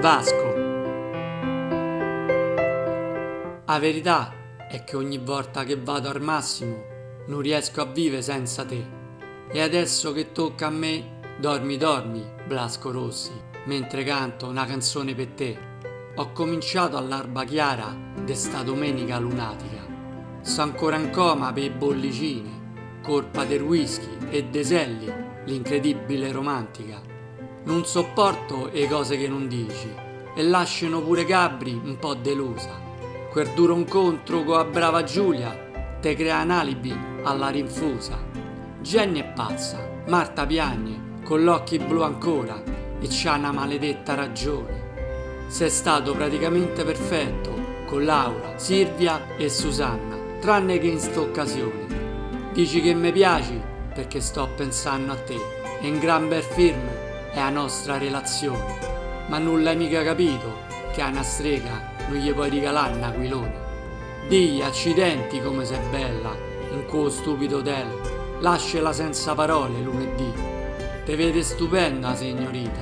Vasco. La verità è che ogni volta che vado al massimo non riesco a vivere senza te. E adesso che tocca a me, dormi dormi, Blasco Rossi, mentre canto una canzone per te. Ho cominciato all'arba chiara d'esta domenica lunatica. So ancora in coma per bollicine, colpa del whisky e deselli, l'incredibile romantica. Non sopporto le cose che non dici e lasciano pure Gabri un po' delusa. Quel duro incontro con la brava Giulia te crea un alibi alla rinfusa. Jenny è pazza, Marta piagne, con gli occhi blu ancora e c'ha una maledetta ragione. Sei stato praticamente perfetto con Laura, Silvia e Susanna, tranne che in st'occasione. Dici che mi piaci perché sto pensando a te e in gran bel film è la nostra relazione. Ma nulla hai mica capito che a una strega non gli puoi regalare un aquilone. Dì accidenti come sei bella in quel stupido hotel. Lasciala senza parole lunedì. Te vede stupenda, signorita.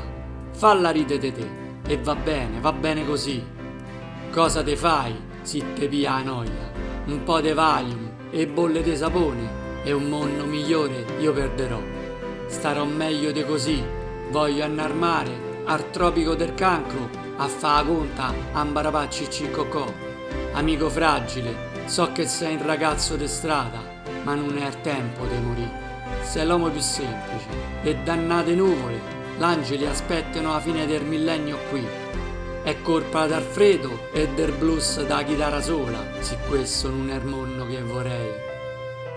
Falla ride di te. E va bene, va bene così. Cosa te fai se te pia a noia? Un po' di valium e bolle di sapone e un mondo migliore io perderò. Starò meglio di così. Voglio andare al mare, al tropico del cancro, a fa conta, ambarapacci ciccocò Amico fragile, so che sei un ragazzo di strada, ma non è il tempo di morire. Sei l'uomo più semplice e dannate nuvole, l'angeli aspettano la fine del millennio qui. È colpa d'Alfredo e del blues da chitarra sola, se questo non è il mondo che vorrei.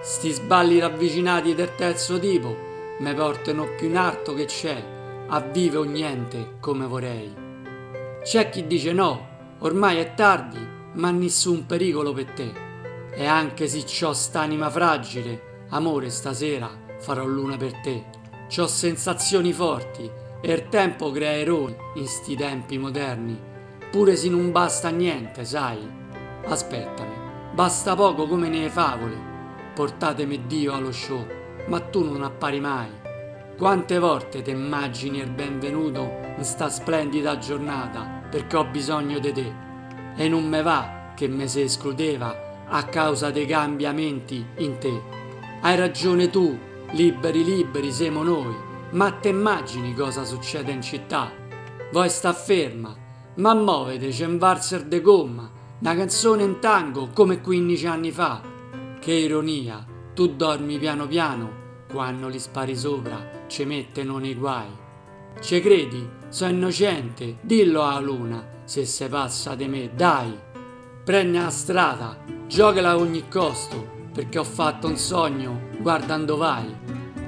Sti sballi ravvicinati del terzo tipo mi portano più in alto che c'è, a vive o niente come vorrei. C'è chi dice no, ormai è tardi, ma nessun pericolo per te. E anche se c'ho st'anima fragile, amore stasera farò l'una per te. C'ho sensazioni forti e il tempo crea eroi in sti tempi moderni, pure se non basta niente, sai. Aspettami, basta poco come nelle favole. Portatemi Dio allo show, ma tu non appari mai. Quante volte ti immagini il benvenuto in sta splendida giornata perché ho bisogno di te e non me va che me si escludeva a causa dei cambiamenti in te. Hai ragione tu, liberi liberi siamo noi, ma te immagini cosa succede in città? Voi sta ferma, ma muovete c'è un valzer de gomma, una canzone in tango come 15 anni fa. Che ironia, tu dormi piano piano, quando li spari sopra ci mettono nei guai. Ce credi? Sono innocente, dillo alla luna, se sei passa di me, dai. Prendi la strada, giocala a ogni costo, perché ho fatto un sogno guardando vai.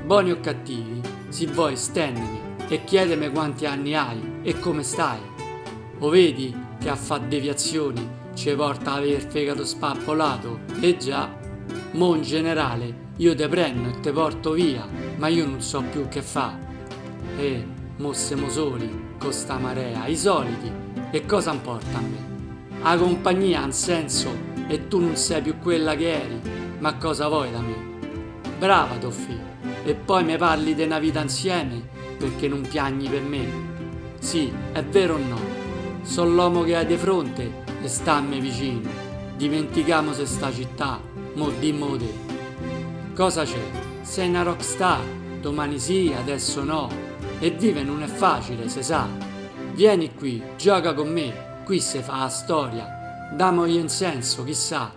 Buoni o cattivi, se vuoi stendimi e chiedemi quanti anni hai e come stai. O vedi che a fare deviazioni ci porta a aver fegato spappolato? E già, mo in generale io te prendo e te porto via, ma io non so più che fa. E mo siamo soli, con sta marea, i soliti, e cosa importa a me? La compagnia ha senso e tu non sei più quella che eri, ma cosa vuoi da me? Brava Toffi, e poi mi parli di una vita insieme perché non piagni per me. Sì, è vero o no? Sono l'uomo che hai di fronte e stammi vicino. Dimentichiamo se sta città, mo dimmo te. Cosa c'è? Sei una rockstar, domani sì, adesso no. E vive non è facile, se sa. Vieni qui, gioca con me, qui si fa la storia. Damogli un senso, chissà.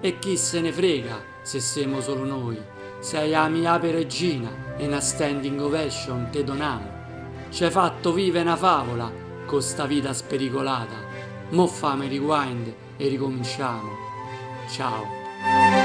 E chi se ne frega se siamo solo noi. Sei la mia regina e una standing ovation te donamo. Hai fatto vivere una favola con sta vita spericolata. Mo fame rewind e ricominciamo. Ciao. Bye.